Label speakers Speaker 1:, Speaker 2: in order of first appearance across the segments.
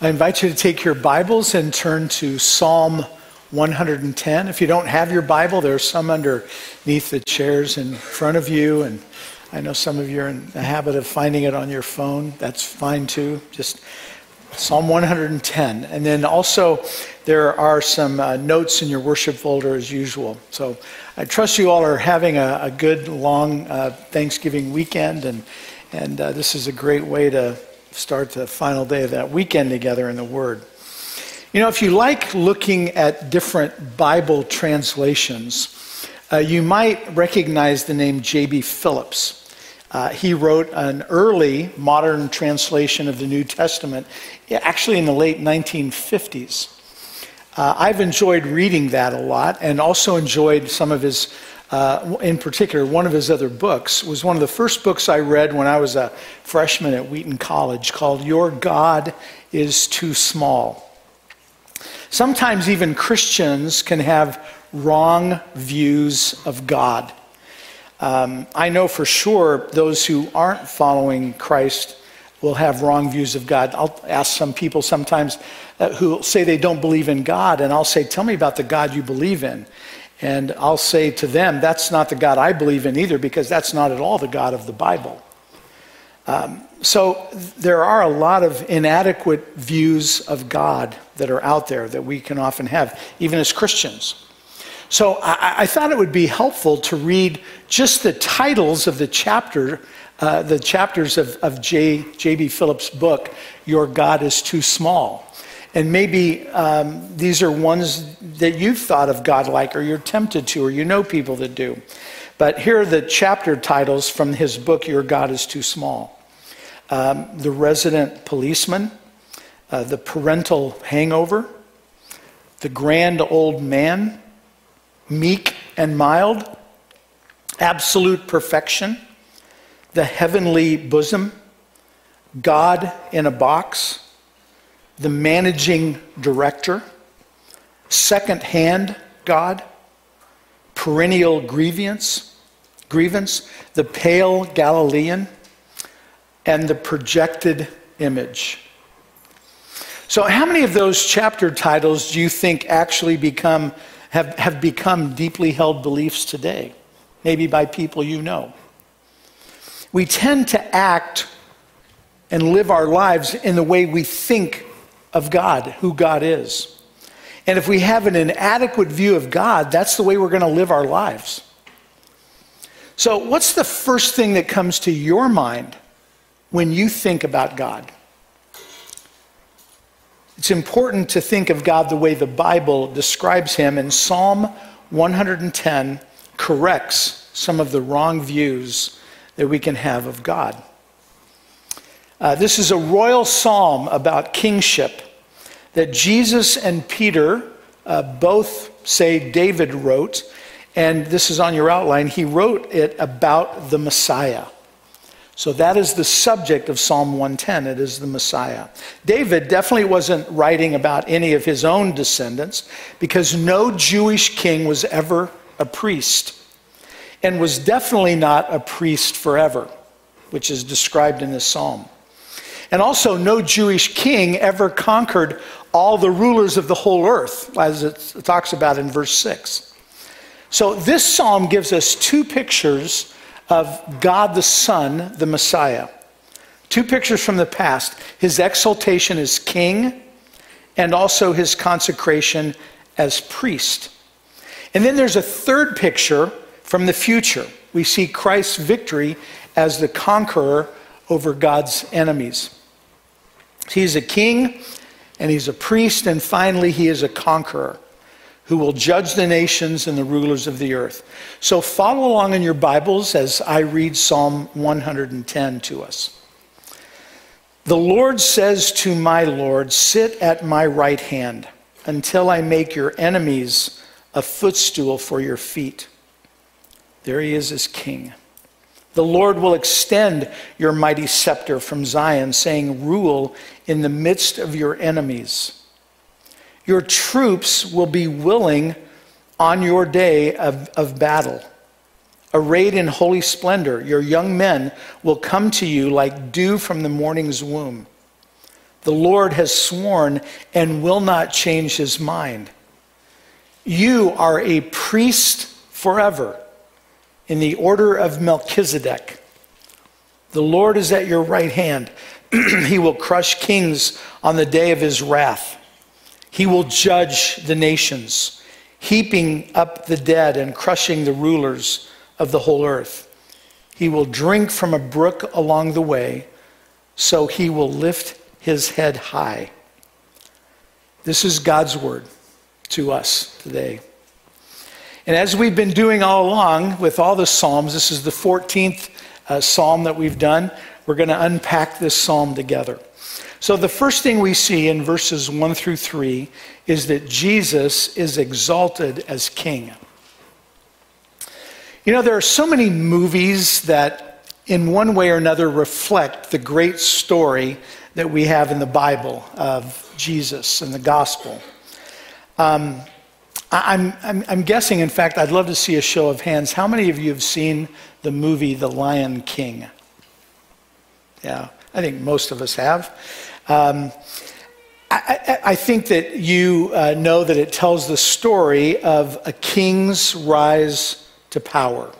Speaker 1: I invite you to take your Bibles and turn to Psalm 110. If you don't have your Bible, there's some underneath the chairs in front of you. And I know some of you are in the habit of finding it on your phone. That's fine too. Just Psalm 110. And then also, there are some uh, notes in your worship folder as usual. So I trust you all are having a, a good, long uh, Thanksgiving weekend. And, and uh, this is a great way to start the final day of that weekend together in the Word. You know, if you like looking at different Bible translations, uh, you might recognize the name J.B. Phillips. Uh, he wrote an early modern translation of the New Testament, actually in the late 1950s. Uh, I've enjoyed reading that a lot and also enjoyed some of his uh, in particular, one of his other books was one of the first books I read when I was a freshman at Wheaton College called Your God is Too Small. Sometimes even Christians can have wrong views of God. Um, I know for sure those who aren't following Christ will have wrong views of God. I'll ask some people sometimes uh, who say they don't believe in God, and I'll say, Tell me about the God you believe in. And I'll say to them, that's not the God I believe in either, because that's not at all the God of the Bible. Um, so there are a lot of inadequate views of God that are out there that we can often have, even as Christians. So I, I thought it would be helpful to read just the titles of the chapter, uh, the chapters of, of J.B. Phillips' book, Your God is Too Small. And maybe um, these are ones that you've thought of God like, or you're tempted to, or you know people that do. But here are the chapter titles from his book, Your God is Too Small um, The Resident Policeman, uh, The Parental Hangover, The Grand Old Man, Meek and Mild, Absolute Perfection, The Heavenly Bosom, God in a Box the managing director, second hand God, perennial grievance, grievance, the pale Galilean, and the projected image. So, how many of those chapter titles do you think actually become, have, have become deeply held beliefs today? Maybe by people you know. We tend to act and live our lives in the way we think of God, who God is. And if we have an inadequate view of God, that's the way we're going to live our lives. So, what's the first thing that comes to your mind when you think about God? It's important to think of God the way the Bible describes him, and Psalm 110 corrects some of the wrong views that we can have of God. Uh, this is a royal psalm about kingship that Jesus and Peter uh, both say David wrote, and this is on your outline. He wrote it about the Messiah. So that is the subject of Psalm 110. It is the Messiah. David definitely wasn't writing about any of his own descendants because no Jewish king was ever a priest and was definitely not a priest forever, which is described in this psalm. And also, no Jewish king ever conquered all the rulers of the whole earth, as it talks about in verse 6. So, this psalm gives us two pictures of God the Son, the Messiah. Two pictures from the past his exaltation as king, and also his consecration as priest. And then there's a third picture from the future. We see Christ's victory as the conqueror over God's enemies. He's a king and he's a priest, and finally, he is a conqueror who will judge the nations and the rulers of the earth. So follow along in your Bibles as I read Psalm 110 to us. The Lord says to my Lord, Sit at my right hand until I make your enemies a footstool for your feet. There he is as king. The Lord will extend your mighty scepter from Zion, saying, Rule in the midst of your enemies. Your troops will be willing on your day of, of battle. Arrayed in holy splendor, your young men will come to you like dew from the morning's womb. The Lord has sworn and will not change his mind. You are a priest forever in the order of Melchizedek. The Lord is at your right hand. he will crush kings on the day of his wrath. He will judge the nations, heaping up the dead and crushing the rulers of the whole earth. He will drink from a brook along the way, so he will lift his head high. This is God's word to us today. And as we've been doing all along with all the Psalms, this is the 14th uh, Psalm that we've done. We're going to unpack this Psalm together. So, the first thing we see in verses 1 through 3 is that Jesus is exalted as king. You know, there are so many movies that, in one way or another, reflect the great story that we have in the Bible of Jesus and the gospel. Um, I'm, I'm, I'm, guessing, in fact, I'd love to see a show of hands. How many of you have seen the movie The Lion King? Yeah, I think most of us have. Um, I, I, I, think that you uh, know that it tells the story of a king's rise to power.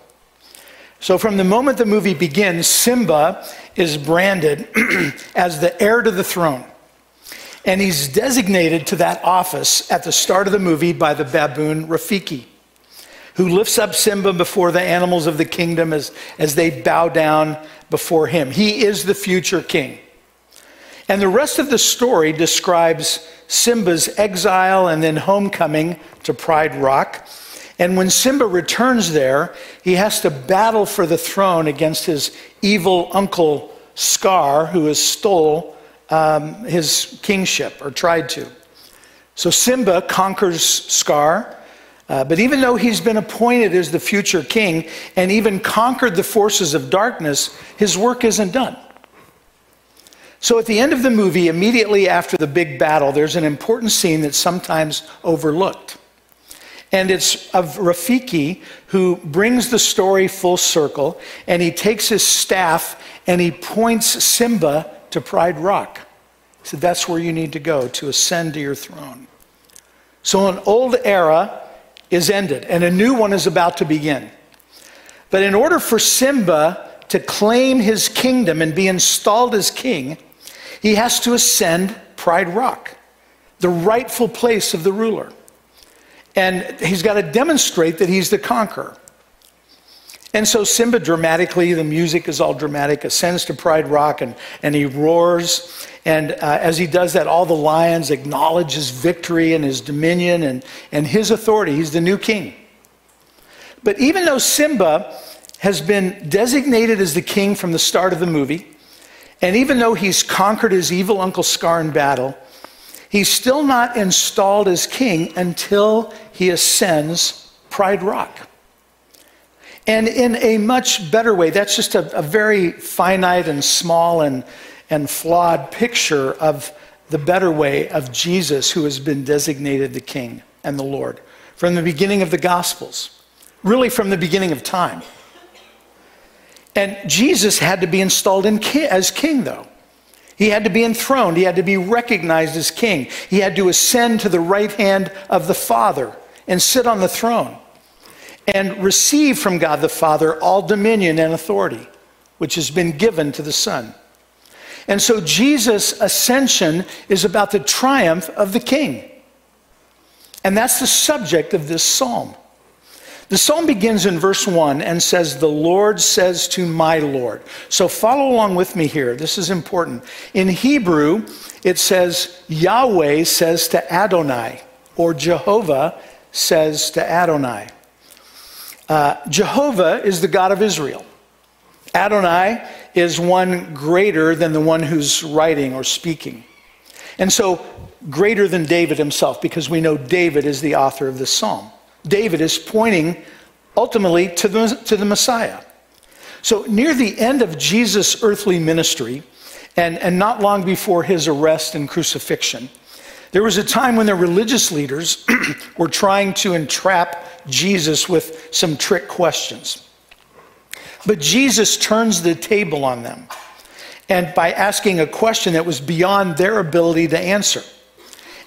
Speaker 1: So, from the moment the movie begins, Simba is branded as the heir to the throne. And he's designated to that office at the start of the movie by the baboon Rafiki, who lifts up Simba before the animals of the kingdom as, as they bow down before him. He is the future king. And the rest of the story describes Simba's exile and then homecoming to Pride Rock. And when Simba returns there, he has to battle for the throne against his evil uncle Scar, who has stole um, his kingship or tried to. So Simba conquers Scar. Uh, but even though he's been appointed as the future king and even conquered the forces of darkness, his work isn't done. So at the end of the movie, immediately after the big battle, there's an important scene that's sometimes overlooked. And it's of Rafiki who brings the story full circle and he takes his staff and he points Simba to Pride Rock. He said, That's where you need to go to ascend to your throne. So an old era is ended and a new one is about to begin. But in order for Simba to claim his kingdom and be installed as king, he has to ascend Pride Rock, the rightful place of the ruler. And he's got to demonstrate that he's the conqueror. And so Simba dramatically, the music is all dramatic, ascends to Pride Rock and, and he roars. And uh, as he does that, all the lions acknowledge his victory and his dominion and, and his authority. He's the new king. But even though Simba has been designated as the king from the start of the movie, and even though he's conquered his evil Uncle Scar in battle, he's still not installed as king until he ascends Pride Rock. And in a much better way, that's just a, a very finite and small and, and flawed picture of the better way of Jesus, who has been designated the King and the Lord from the beginning of the Gospels, really from the beginning of time. And Jesus had to be installed ki- as king, though. He had to be enthroned. He had to be recognized as king. He had to ascend to the right hand of the Father and sit on the throne and receive from God the Father all dominion and authority, which has been given to the Son. And so Jesus' ascension is about the triumph of the king. And that's the subject of this psalm. The psalm begins in verse 1 and says, The Lord says to my Lord. So follow along with me here. This is important. In Hebrew, it says, Yahweh says to Adonai, or Jehovah says to Adonai. Uh, Jehovah is the God of Israel. Adonai is one greater than the one who's writing or speaking. And so, greater than David himself, because we know David is the author of this psalm. David is pointing ultimately to the, to the Messiah. So, near the end of Jesus' earthly ministry, and, and not long before his arrest and crucifixion, there was a time when the religious leaders were trying to entrap Jesus with some trick questions. But Jesus turns the table on them. and by asking a question that was beyond their ability to answer.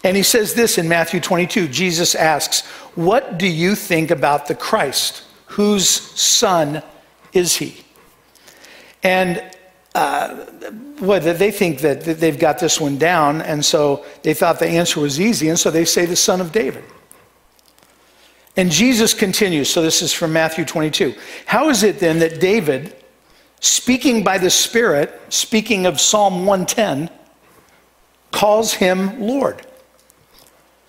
Speaker 1: And he says this in Matthew 22 Jesus asks, What do you think about the Christ? Whose son is he? And uh, well, they think that they've got this one down, and so they thought the answer was easy, and so they say the son of David. And Jesus continues, so this is from Matthew 22. How is it then that David, speaking by the Spirit, speaking of Psalm 110, calls him Lord?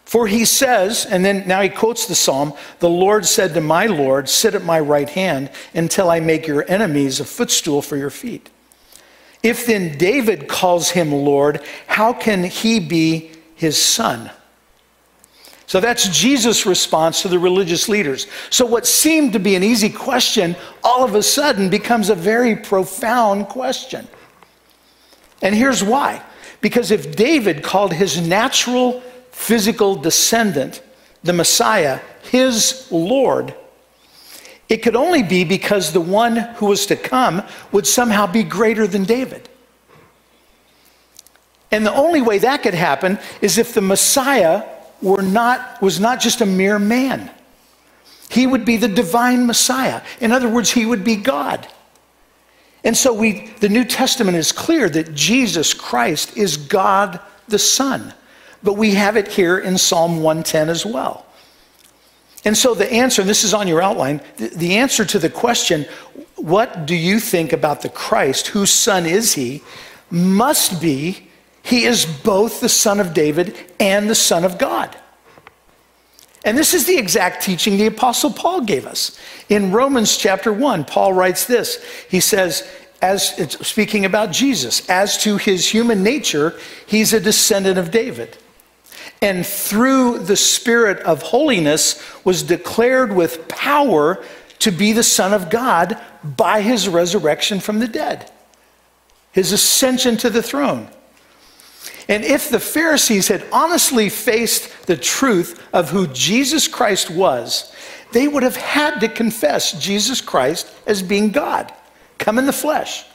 Speaker 1: For he says, and then now he quotes the psalm The Lord said to my Lord, Sit at my right hand until I make your enemies a footstool for your feet. If then David calls him Lord, how can he be his son? So that's Jesus' response to the religious leaders. So, what seemed to be an easy question all of a sudden becomes a very profound question. And here's why because if David called his natural physical descendant, the Messiah, his Lord, it could only be because the one who was to come would somehow be greater than David. And the only way that could happen is if the Messiah were not, was not just a mere man. He would be the divine Messiah. In other words, he would be God. And so we, the New Testament is clear that Jesus Christ is God the Son. But we have it here in Psalm 110 as well. And so the answer, and this is on your outline, the, the answer to the question, what do you think about the Christ? Whose son is he? Must be, he is both the son of David and the son of God. And this is the exact teaching the Apostle Paul gave us. In Romans chapter 1, Paul writes this. He says, as speaking about Jesus, as to his human nature, he's a descendant of David and through the Spirit of holiness was declared with power to be the Son of God by his resurrection from the dead, his ascension to the throne. And if the Pharisees had honestly faced the truth of who Jesus Christ was, they would have had to confess Jesus Christ as being God, come in the flesh.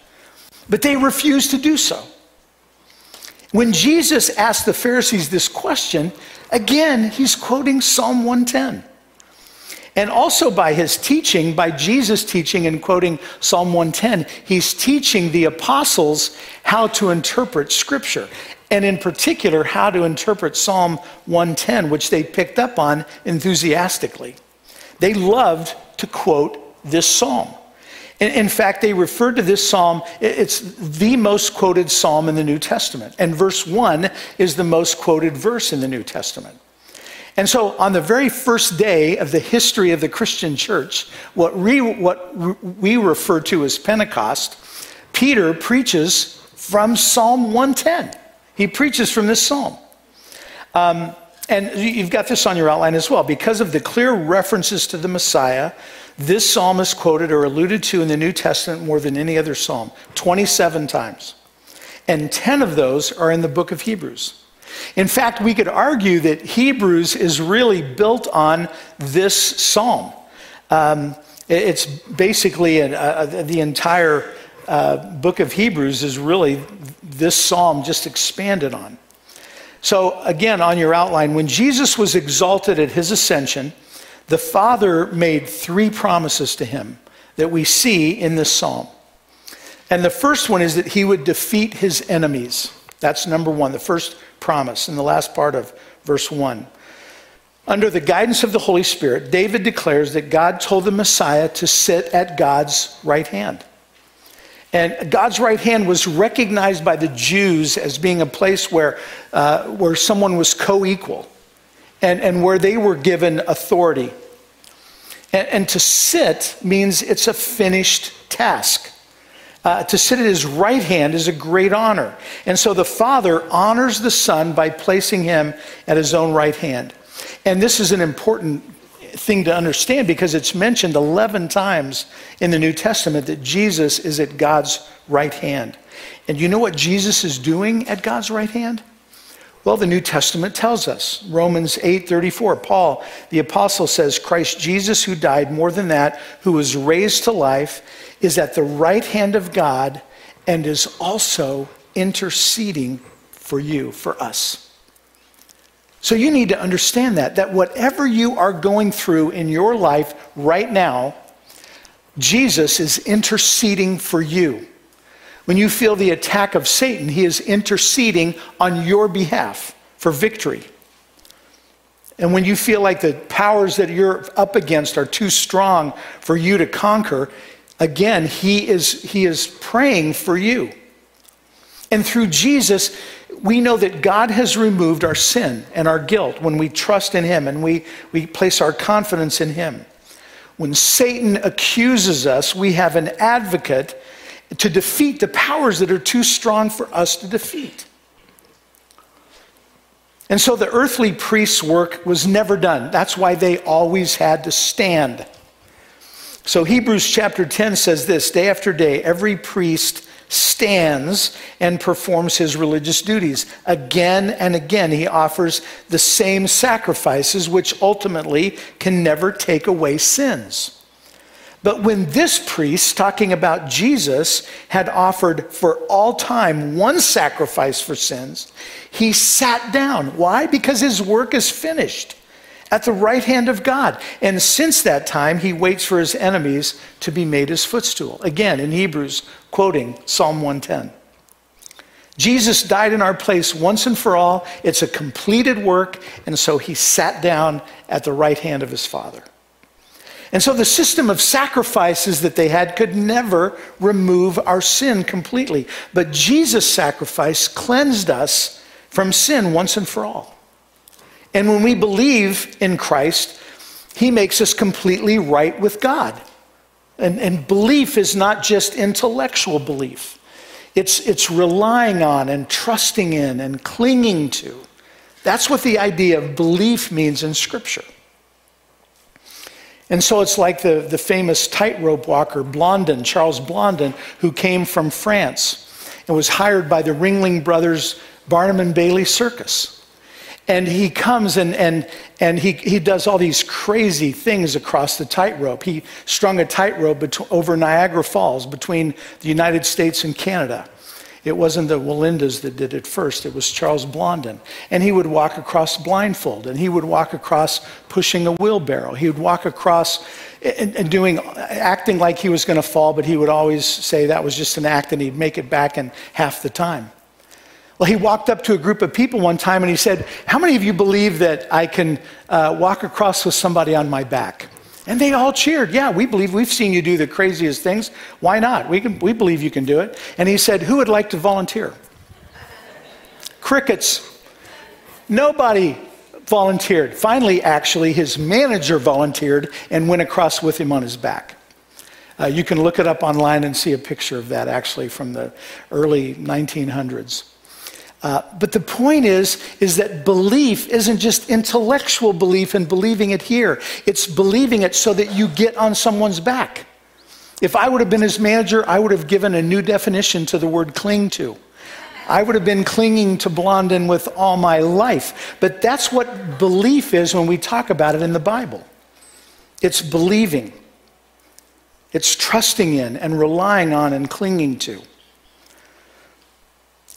Speaker 1: But they refused to do so. When Jesus asked the Pharisees this question, again, he's quoting Psalm 110. And also by his teaching, by Jesus' teaching and quoting Psalm 110, he's teaching the apostles how to interpret Scripture, and in particular, how to interpret Psalm 110, which they picked up on enthusiastically. They loved to quote this psalm. In fact, they referred to this psalm, it's the most quoted psalm in the New Testament. And verse 1 is the most quoted verse in the New Testament. And so, on the very first day of the history of the Christian church, what we, what we refer to as Pentecost, Peter preaches from Psalm 110. He preaches from this psalm. Um, and you've got this on your outline as well. Because of the clear references to the Messiah, this psalm is quoted or alluded to in the New Testament more than any other psalm, 27 times. And 10 of those are in the book of Hebrews. In fact, we could argue that Hebrews is really built on this psalm. Um, it's basically an, uh, the entire uh, book of Hebrews is really this psalm just expanded on. So, again, on your outline, when Jesus was exalted at his ascension, the Father made three promises to him that we see in this psalm. And the first one is that he would defeat his enemies. That's number one, the first promise in the last part of verse one. Under the guidance of the Holy Spirit, David declares that God told the Messiah to sit at God's right hand. And God's right hand was recognized by the Jews as being a place where, uh, where someone was co equal and, and where they were given authority. And, and to sit means it's a finished task. Uh, to sit at his right hand is a great honor. And so the Father honors the Son by placing him at his own right hand. And this is an important thing to understand because it's mentioned 11 times in the New Testament that Jesus is at God's right hand. And you know what Jesus is doing at God's right hand? Well, the New Testament tells us. Romans 8:34. Paul, the apostle says, "Christ Jesus who died more than that, who was raised to life, is at the right hand of God and is also interceding for you, for us. So you need to understand that, that whatever you are going through in your life right now, Jesus is interceding for you. When you feel the attack of Satan, he is interceding on your behalf for victory. And when you feel like the powers that you're up against are too strong for you to conquer, again, he is, he is praying for you. And through Jesus, we know that God has removed our sin and our guilt when we trust in Him and we, we place our confidence in Him. When Satan accuses us, we have an advocate to defeat the powers that are too strong for us to defeat. And so the earthly priest's work was never done. That's why they always had to stand. So Hebrews chapter 10 says this day after day, every priest stands and performs his religious duties. Again and again, he offers the same sacrifices, which ultimately can never take away sins. But when this priest, talking about Jesus, had offered for all time one sacrifice for sins, he sat down. Why? Because his work is finished at the right hand of God. And since that time, he waits for his enemies to be made his footstool. Again, in Hebrews, quoting Psalm 110. Jesus died in our place once and for all. It's a completed work, and so he sat down at the right hand of his Father. And so the system of sacrifices that they had could never remove our sin completely. But Jesus' sacrifice cleansed us from sin once and for all. And when we believe in Christ, he makes us completely right with God. And, and belief is not just intellectual belief, it's, it's relying on and trusting in and clinging to. That's what the idea of belief means in Scripture. And so it's like the, the famous tightrope walker, Blondin, Charles Blondin, who came from France and was hired by the Ringling Brothers Barnum and Bailey Circus. And he comes and, and, and he, he does all these crazy things across the tightrope. He strung a tightrope over Niagara Falls between the United States and Canada. It wasn't the Wallendas that did it first, it was Charles Blondin. And he would walk across blindfold, and he would walk across pushing a wheelbarrow. He would walk across and, and doing, acting like he was going to fall, but he would always say that was just an act and he'd make it back in half the time. Well, he walked up to a group of people one time and he said, How many of you believe that I can uh, walk across with somebody on my back? And they all cheered. Yeah, we believe. We've seen you do the craziest things. Why not? We, can, we believe you can do it. And he said, Who would like to volunteer? Crickets. Nobody volunteered. Finally, actually, his manager volunteered and went across with him on his back. Uh, you can look it up online and see a picture of that actually from the early 1900s. Uh, but the point is, is that belief isn't just intellectual belief and believing it here. It's believing it so that you get on someone's back. If I would have been his manager, I would have given a new definition to the word cling to. I would have been clinging to Blondin with all my life. But that's what belief is when we talk about it in the Bible. It's believing. It's trusting in and relying on and clinging to.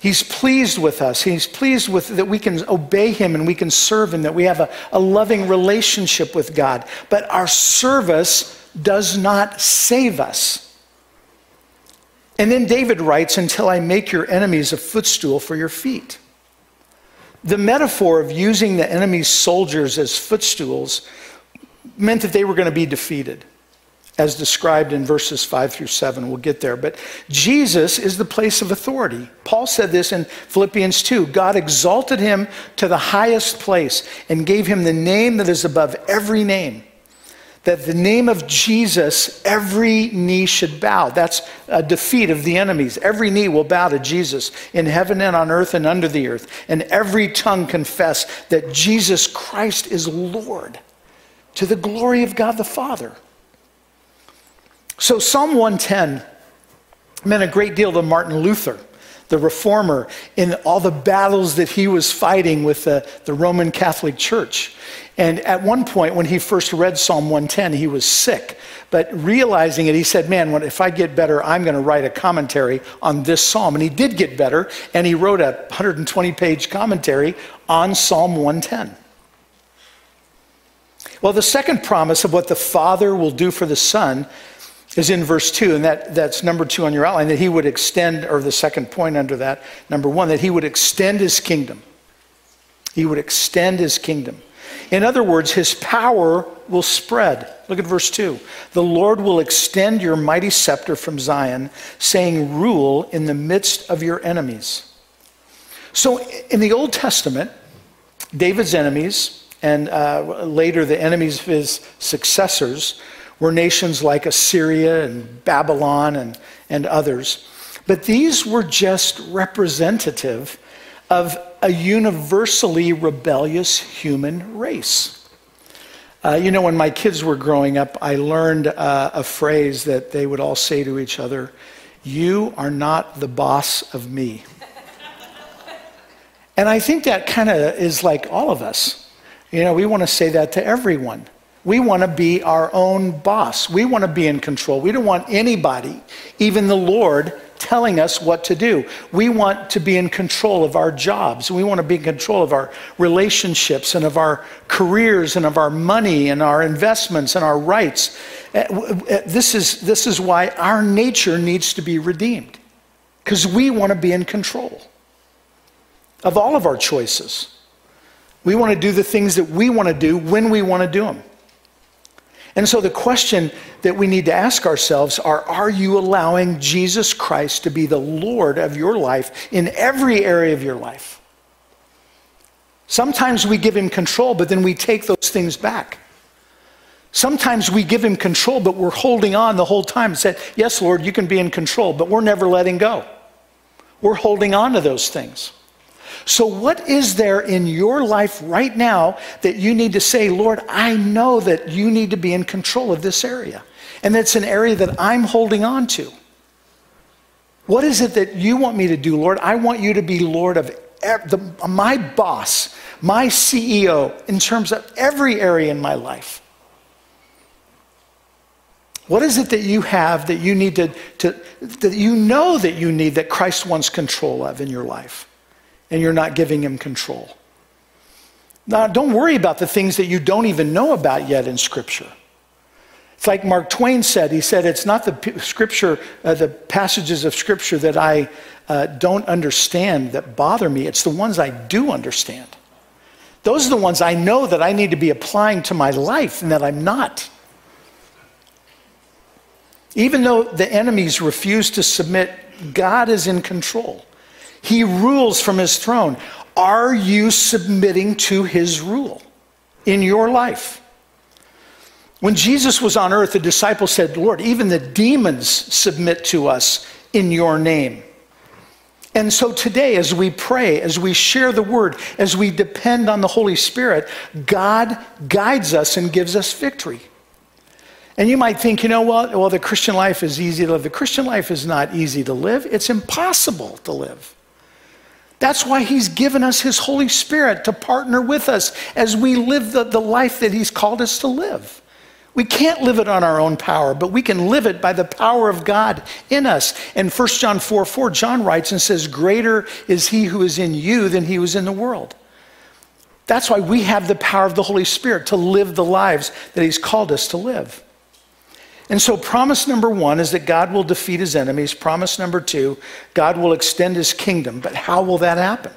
Speaker 1: He's pleased with us. He's pleased with that we can obey him and we can serve him, that we have a, a loving relationship with God. But our service does not save us. And then David writes, Until I make your enemies a footstool for your feet. The metaphor of using the enemy's soldiers as footstools meant that they were going to be defeated as described in verses 5 through 7. We'll get there. But Jesus is the place of authority. Paul said this in Philippians 2 God exalted him to the highest place and gave him the name that is above every name. That the name of Jesus, every knee should bow. That's a defeat of the enemies. Every knee will bow to Jesus in heaven and on earth and under the earth. And every tongue confess that Jesus Christ is Lord to the glory of God the Father. So, Psalm 110 meant a great deal to Martin Luther, the reformer, in all the battles that he was fighting with the, the Roman Catholic Church. And at one point, when he first read Psalm 110, he was sick. But realizing it, he said, Man, if I get better, I'm going to write a commentary on this psalm. And he did get better, and he wrote a 120 page commentary on Psalm 110. Well, the second promise of what the Father will do for the Son is in verse 2, and that, that's number two on your outline, that he would extend, or the second point under that, number one, that he would extend his kingdom. He would extend his kingdom. In other words, his power will spread. Look at verse 2. The Lord will extend your mighty scepter from Zion, saying, Rule in the midst of your enemies. So in the Old Testament, David's enemies, and uh, later the enemies of his successors, were nations like Assyria and Babylon and, and others. But these were just representative of a universally rebellious human race. Uh, you know, when my kids were growing up, I learned uh, a phrase that they would all say to each other You are not the boss of me. and I think that kind of is like all of us. You know, we want to say that to everyone. We want to be our own boss. We want to be in control. We don't want anybody, even the Lord, telling us what to do. We want to be in control of our jobs. We want to be in control of our relationships and of our careers and of our money and our investments and our rights. Eh, eh, this is, this is why our nature needs to be redeemed, because we want to be in control of all of our choices. We want to do the things that we want to do when we want to do them. And so the question that we need to ask ourselves are Are you allowing Jesus Christ to be the Lord of your life in every area of your life? Sometimes we give him control, but then we take those things back. Sometimes we give him control, but we're holding on the whole time and said, Yes, Lord, you can be in control, but we're never letting go. We're holding on to those things. So, what is there in your life right now that you need to say, Lord, I know that you need to be in control of this area? And that's an area that I'm holding on to. What is it that you want me to do, Lord? I want you to be Lord of the, my boss, my CEO, in terms of every area in my life. What is it that you have that you need to, to that you know that you need that Christ wants control of in your life? And you're not giving him control. Now, don't worry about the things that you don't even know about yet in Scripture. It's like Mark Twain said. He said, It's not the Scripture, uh, the passages of Scripture that I uh, don't understand that bother me. It's the ones I do understand. Those are the ones I know that I need to be applying to my life and that I'm not. Even though the enemies refuse to submit, God is in control. He rules from his throne. Are you submitting to his rule in your life? When Jesus was on earth, the disciples said, Lord, even the demons submit to us in your name. And so today, as we pray, as we share the word, as we depend on the Holy Spirit, God guides us and gives us victory. And you might think, you know what? Well, the Christian life is easy to live. The Christian life is not easy to live, it's impossible to live. That's why He's given us His Holy Spirit to partner with us as we live the, the life that He's called us to live. We can't live it on our own power, but we can live it by the power of God in us. And 1 John 4 4, John writes and says, Greater is He who is in you than He is in the world. That's why we have the power of the Holy Spirit to live the lives that He's called us to live. And so, promise number one is that God will defeat his enemies. Promise number two, God will extend his kingdom. But how will that happen?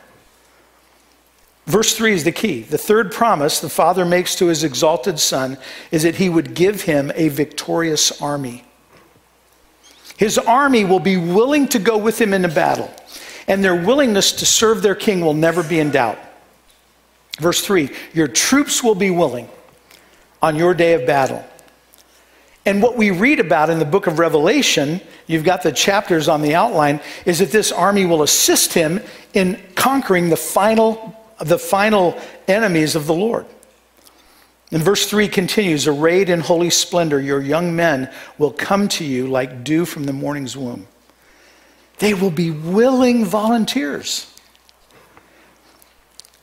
Speaker 1: Verse 3 is the key. The third promise the Father makes to his exalted Son is that he would give him a victorious army. His army will be willing to go with him into battle, and their willingness to serve their king will never be in doubt. Verse 3 Your troops will be willing on your day of battle. And what we read about in the book of Revelation, you've got the chapters on the outline, is that this army will assist him in conquering the final, the final enemies of the Lord. And verse 3 continues Arrayed in holy splendor, your young men will come to you like dew from the morning's womb. They will be willing volunteers.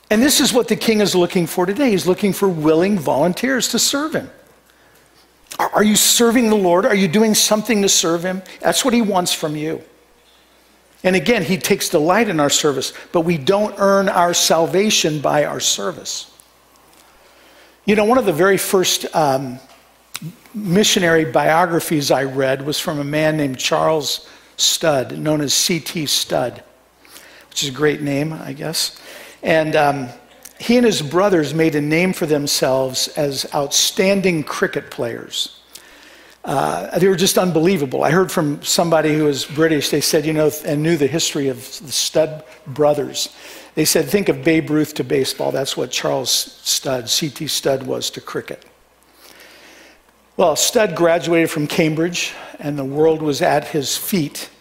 Speaker 1: And this is what the king is looking for today. He's looking for willing volunteers to serve him. Are you serving the Lord? Are you doing something to serve him? That's what he wants from you. And again, he takes delight in our service, but we don't earn our salvation by our service. You know, one of the very first um, missionary biographies I read was from a man named Charles Studd, known as C.T. Studd, which is a great name, I guess. And um, he and his brothers made a name for themselves as outstanding cricket players. Uh, they were just unbelievable. I heard from somebody who was British, they said, you know, and knew the history of the Studd brothers. They said, think of Babe Ruth to baseball. That's what Charles Studd, C.T. Studd, was to cricket. Well, Studd graduated from Cambridge, and the world was at his feet.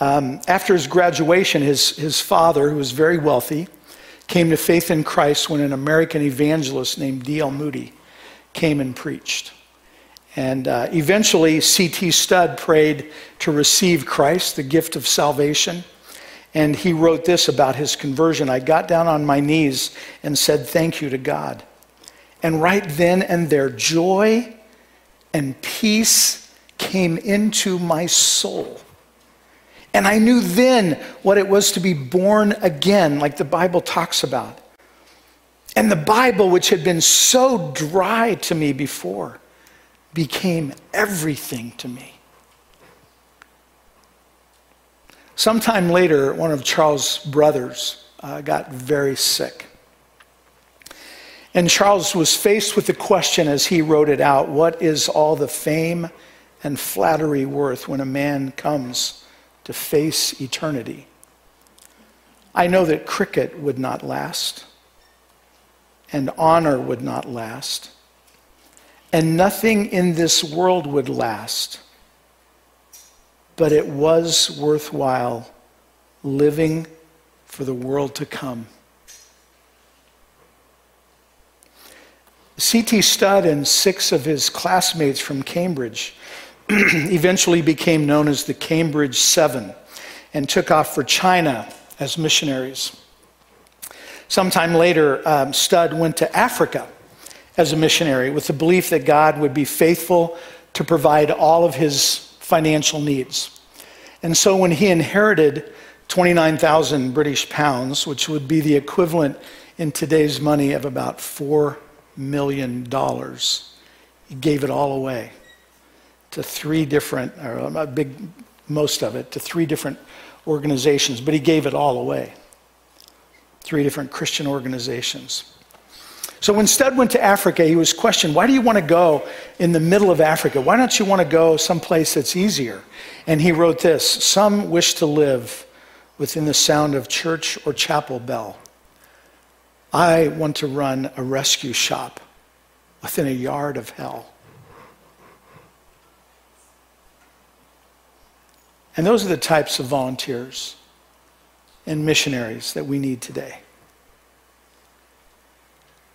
Speaker 1: Um, after his graduation, his, his father, who was very wealthy, came to faith in Christ when an American evangelist named D.L. Moody came and preached. And uh, eventually, C.T. Studd prayed to receive Christ, the gift of salvation. And he wrote this about his conversion I got down on my knees and said, Thank you to God. And right then and there, joy and peace came into my soul. And I knew then what it was to be born again, like the Bible talks about. And the Bible, which had been so dry to me before, became everything to me. Sometime later, one of Charles' brothers uh, got very sick. And Charles was faced with the question as he wrote it out what is all the fame and flattery worth when a man comes to face eternity? I know that cricket would not last, and honor would not last, and nothing in this world would last. But it was worthwhile living for the world to come. C.T. Studd and six of his classmates from Cambridge eventually became known as the Cambridge Seven and took off for China as missionaries. Sometime later, um, Studd went to Africa as a missionary with the belief that God would be faithful to provide all of his financial needs. And so when he inherited 29,000 British pounds, which would be the equivalent in today's money of about $4 million, he gave it all away to three different, or uh, a big, most of it, to three different organizations, but he gave it all away. Three different Christian organizations. So when Studd went to Africa, he was questioned, why do you want to go in the middle of Africa? Why don't you want to go someplace that's easier? And he wrote this Some wish to live within the sound of church or chapel bell. I want to run a rescue shop within a yard of hell. And those are the types of volunteers and missionaries that we need today.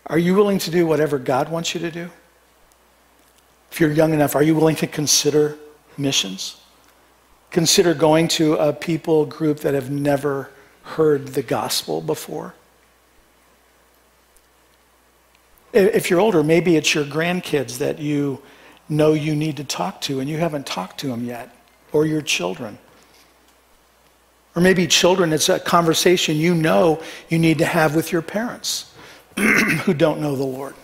Speaker 1: Are you willing to do whatever God wants you to do? If you're young enough, are you willing to consider missions? Consider going to a people group that have never heard the gospel before? If you're older, maybe it's your grandkids that you know you need to talk to and you haven't talked to them yet, or your children. Or maybe children, it's a conversation you know you need to have with your parents. who don't know the Lord.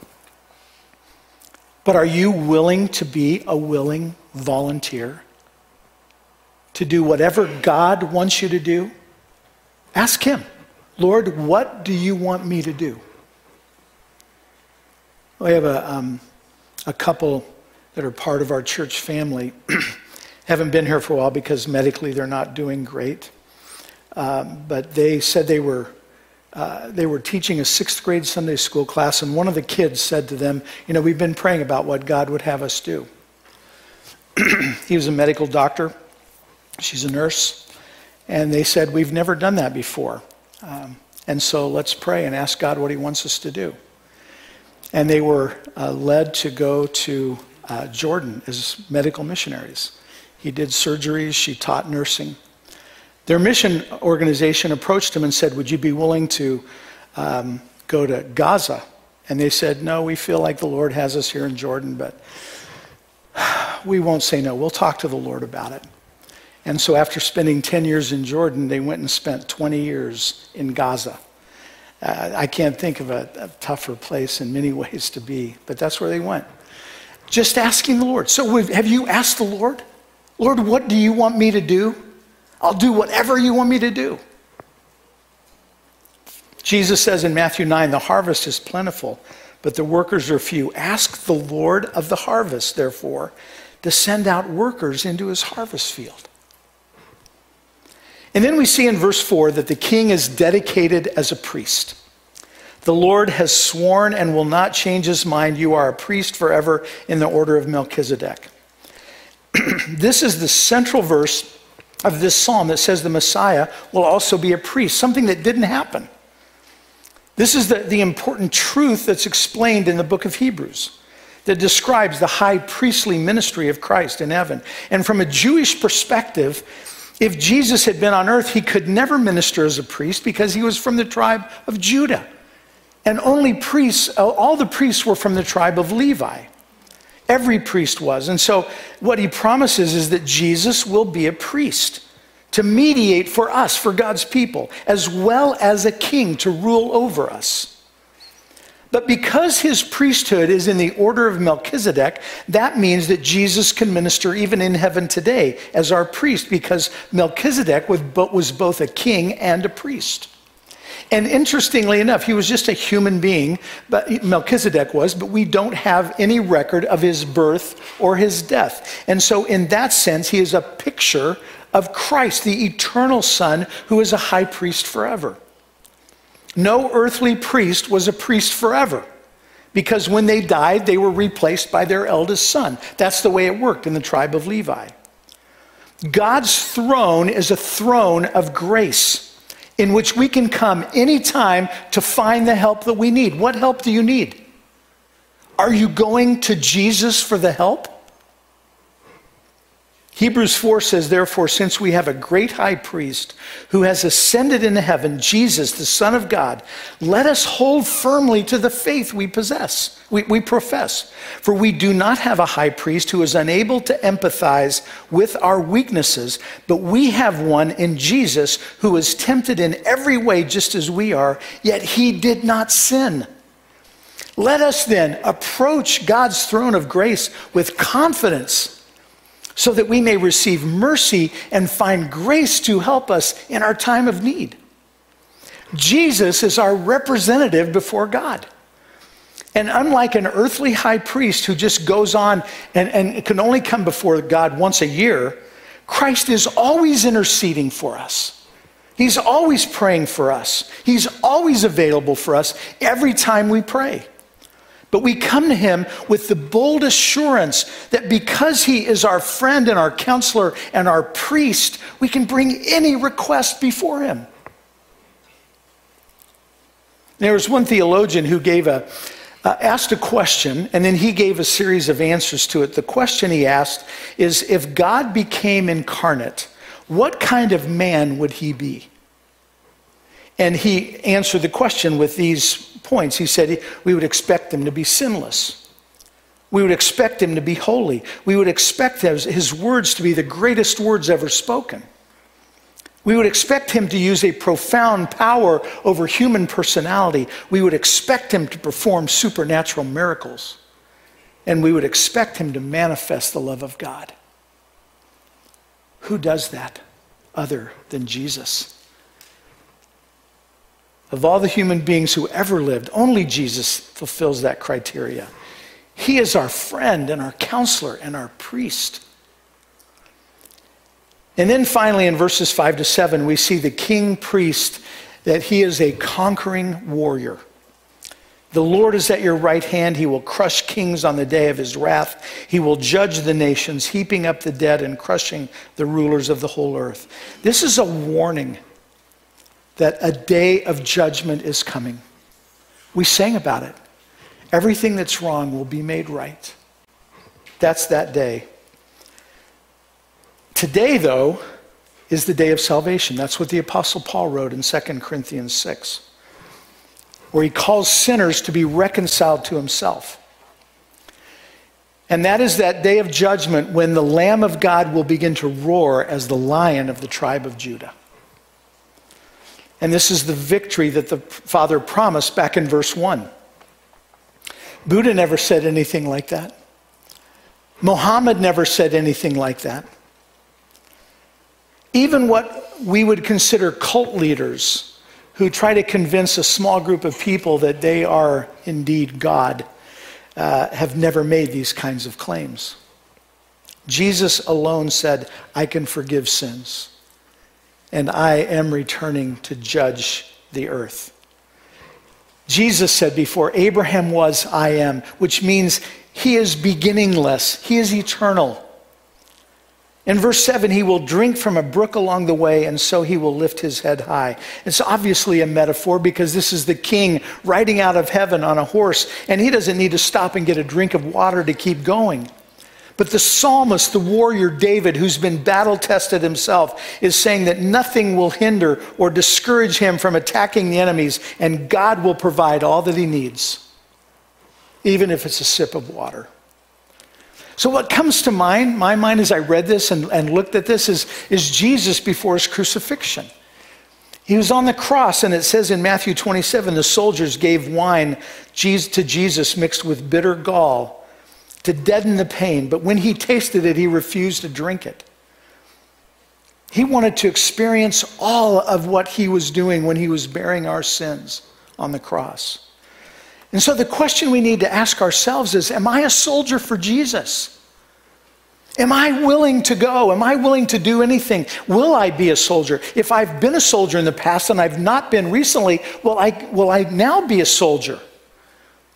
Speaker 1: But are you willing to be a willing volunteer to do whatever God wants you to do? Ask Him, Lord, what do you want me to do? We have a, um, a couple that are part of our church family. Haven't been here for a while because medically they're not doing great. Um, but they said they were uh, they were teaching a sixth grade Sunday school class, and one of the kids said to them, You know, we've been praying about what God would have us do. he was a medical doctor, she's a nurse, and they said, We've never done that before. Um, and so let's pray and ask God what He wants us to do. And they were uh, led to go to uh, Jordan as medical missionaries. He did surgeries, she taught nursing. Their mission organization approached him and said, Would you be willing to um, go to Gaza? And they said, No, we feel like the Lord has us here in Jordan, but we won't say no. We'll talk to the Lord about it. And so, after spending 10 years in Jordan, they went and spent 20 years in Gaza. Uh, I can't think of a, a, tougher place in many ways to be, but that's where they went. Just asking the Lord. So, have you asked the Lord? Lord, what do you want me to do? I'll do whatever you want me to do. Jesus says in Matthew 9, the harvest is plentiful, but the workers are few. Ask the Lord of the harvest, therefore, to send out workers into his harvest field. And then we see in verse 4 that the king is dedicated as a priest. The Lord has sworn and will not change his mind. You are a priest forever in the order of Melchizedek. this is the central verse of this psalm that says the Messiah will also be a priest, something that didn't happen. This is the, the important truth that's explained in the book of Hebrews that describes the high priestly ministry of Christ in heaven. And from a Jewish perspective, if Jesus had been on earth, he could never minister as a priest because he was from the tribe of Judah. And only priests, all the priests were from the tribe of Levi. Every priest was. And so what he promises is that Jesus will be a priest to mediate for us, for God's people, as well as a king to rule over us. But because his priesthood is in the order of Melchizedek, that means that Jesus can minister even in heaven today as our priest, because Melchizedek was both a king and a priest. And interestingly enough, he was just a human being, but Melchizedek was, but we don't have any record of his birth or his death. And so, in that sense, he is a picture of Christ, the eternal Son, who is a high priest forever. No earthly priest was a priest forever because when they died, they were replaced by their eldest son. That's the way it worked in the tribe of Levi. God's throne is a throne of grace in which we can come anytime to find the help that we need. What help do you need? Are you going to Jesus for the help? Hebrews 4 says, Therefore, since we have a great high priest who has ascended into heaven, Jesus, the Son of God, let us hold firmly to the faith we possess, we, we profess. For we do not have a high priest who is unable to empathize with our weaknesses, but we have one in Jesus who is tempted in every way just as we are, yet he did not sin. Let us then approach God's throne of grace with confidence so that we may receive mercy and find grace to help us in our time of need. Jesus is our representative before God. And unlike an earthly high priest who just goes on and, and can only come before God once a year, Christ is always interceding for us. He's always praying for us. He's always available for us every time we pray. But we come to him with the bold assurance that because he is our friend and our counselor and our priest, we can bring any request before him. There was one theologian who gave a, uh, asked a question and then he gave a series of answers to it. The question he asked is if God became incarnate, what kind of man would he be? And he answered the question with these points. He said we would expect him to be sinless. We would expect him to be holy. We would expect his words to be the greatest words ever spoken. We would expect him to use a profound power over human personality. We would expect him to perform supernatural miracles. And we would expect him to manifest the love of God. Who does that other than Jesus? Of all the human beings who ever lived, only Jesus fulfills that criteria. He is our friend and our counselor and our priest. And then finally, in verses 5 to 7, we see the king priest that he is a conquering warrior. The Lord is at your right hand. He will crush kings on the day of his wrath. He will judge the nations, heaping up the dead and crushing the rulers of the whole earth. This is a warning that a day of judgment is coming. We sang about it. Everything that's wrong will be made right. That's that day. Today, though, is the day of salvation. That's what the Apostle Paul wrote in 2 Corinthians 6, where he calls sinners to be reconciled to himself. And that is that day of judgment when the Lamb of God will begin to roar as the lion of the tribe of Judah. And this is the victory that the Father promised back in verse 1. Buddha never said anything like that. Muhammad never said anything like that. Even what we would consider cult leaders who try to convince a small group of people that they are indeed God uh, have never made these kinds of claims. Jesus alone said, I can forgive sins, and I am returning to judge the earth. Jesus said before, Abraham was, I am, which means he is beginningless, he is eternal. In verse 7, he will drink from a brook along the way, and so he will lift his head high. It's obviously a metaphor because this is the king riding out of heaven on a horse, and he doesn't need to stop and get a drink of water to keep going. But the psalmist, the warrior David, who's been battle tested himself, is saying that nothing will hinder or discourage him from attacking the enemies, and God will provide all that he needs, even if it's a sip of water. So, what comes to mind, my mind as I read this and, and looked at this, is, is Jesus before his crucifixion. He was on the cross, and it says in Matthew 27 the soldiers gave wine to Jesus mixed with bitter gall to deaden the pain, but when he tasted it, he refused to drink it. He wanted to experience all of what he was doing when he was bearing our sins on the cross. And so the question we need to ask ourselves is Am I a soldier for Jesus? Am I willing to go? Am I willing to do anything? Will I be a soldier? If I've been a soldier in the past and I've not been recently, will I, will I now be a soldier?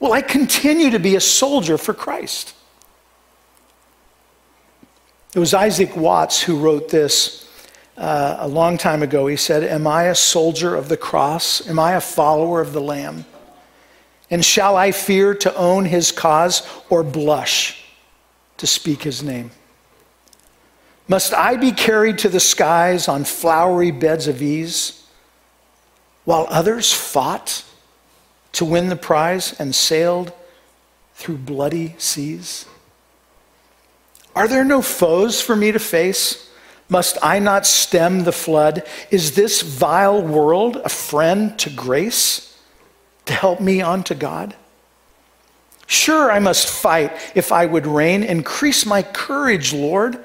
Speaker 1: Will I continue to be a soldier for Christ? It was Isaac Watts who wrote this uh, a long time ago. He said, Am I a soldier of the cross? Am I a follower of the Lamb? And shall I fear to own his cause or blush to speak his name? Must I be carried to the skies on flowery beds of ease while others fought to win the prize and sailed through bloody seas? Are there no foes for me to face? Must I not stem the flood? Is this vile world a friend to grace? to help me on to God? Sure, I must fight if I would reign. Increase my courage, Lord.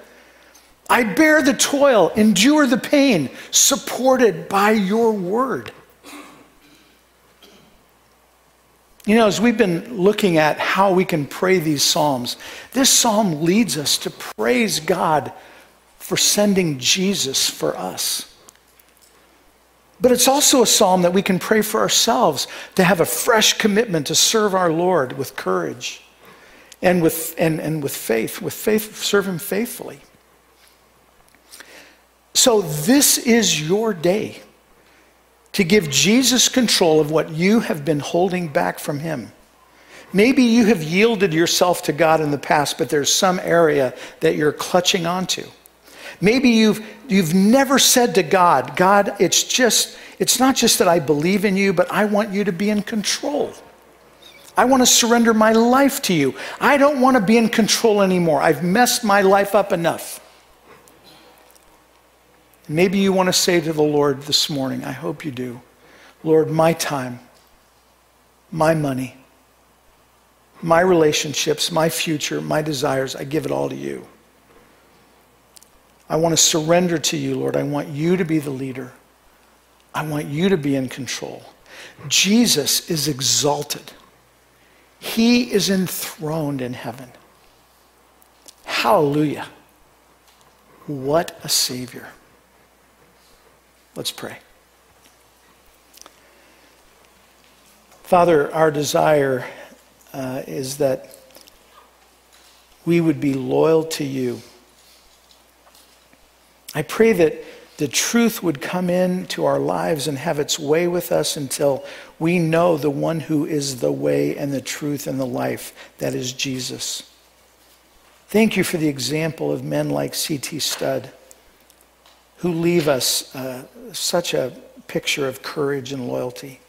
Speaker 1: I bear the toil, endure the pain, supported by your word. You know, as we've been looking at how we can pray these Psalms, this Psalm leads us to praise God for sending Jesus for us. But it's also a psalm that we can pray for ourselves to have a fresh commitment to serve our Lord with courage and with, and, and with faith, with faith, serve Him faithfully. So, this is your day to give Jesus control of what you have been holding back from Him. Maybe you have yielded yourself to God in the past, but there's some area that you're clutching onto. Maybe you've, you've never said to God, God, it's just, it's not just that I believe in you, but I want you to be in control. I want to surrender my life to you. I don't want to be in control anymore. I've messed my life up enough. Maybe you want to say to the Lord this morning, I hope you do, Lord, my time, my money, my relationships, my future, my desires, I give it all to you. I want to surrender to you, Lord. I want you to be the leader. I want you to be in control. Jesus is exalted, He is enthroned in heaven. Hallelujah. What a Savior. Let's pray. Father, our desire uh, is that we would be loyal to you. I pray that the truth would come into our lives and have its way with us until we know the one who is the way and the truth and the life, that is Jesus. Thank you for the example of men like C.T. Studd, who leave us uh, such a picture of courage and loyalty.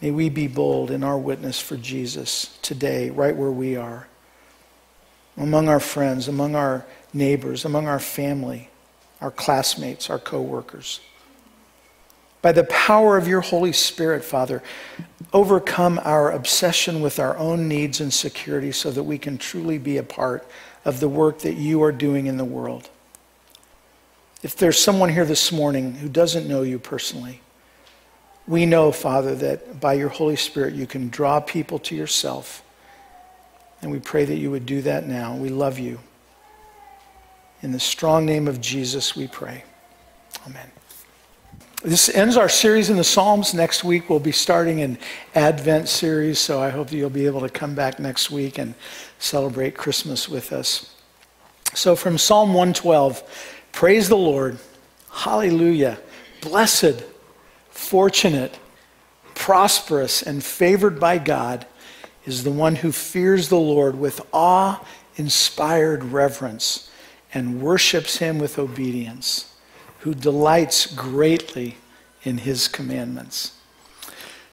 Speaker 1: May we be bold in our witness for Jesus today, right where we are, among our friends, among our neighbors, among our family, our classmates, our coworkers. By the power of your Holy Spirit, Father, overcome our obsession with our own needs and security so that we can truly be a part of the work that you are doing in the world. If there's someone here this morning who doesn't know you personally, we know, Father, that by your Holy Spirit you can draw people to yourself. And we pray that you would do that now. We love you. In the strong name of Jesus, we pray. Amen. This ends our series in the Psalms. Next week, we'll be starting an Advent series, so I hope that you'll be able to come back next week and celebrate Christmas with us. So, from Psalm 112, praise the Lord, hallelujah, blessed, fortunate, prosperous, and favored by God is the one who fears the Lord with awe inspired reverence and worships him with obedience, who delights greatly in his commandments.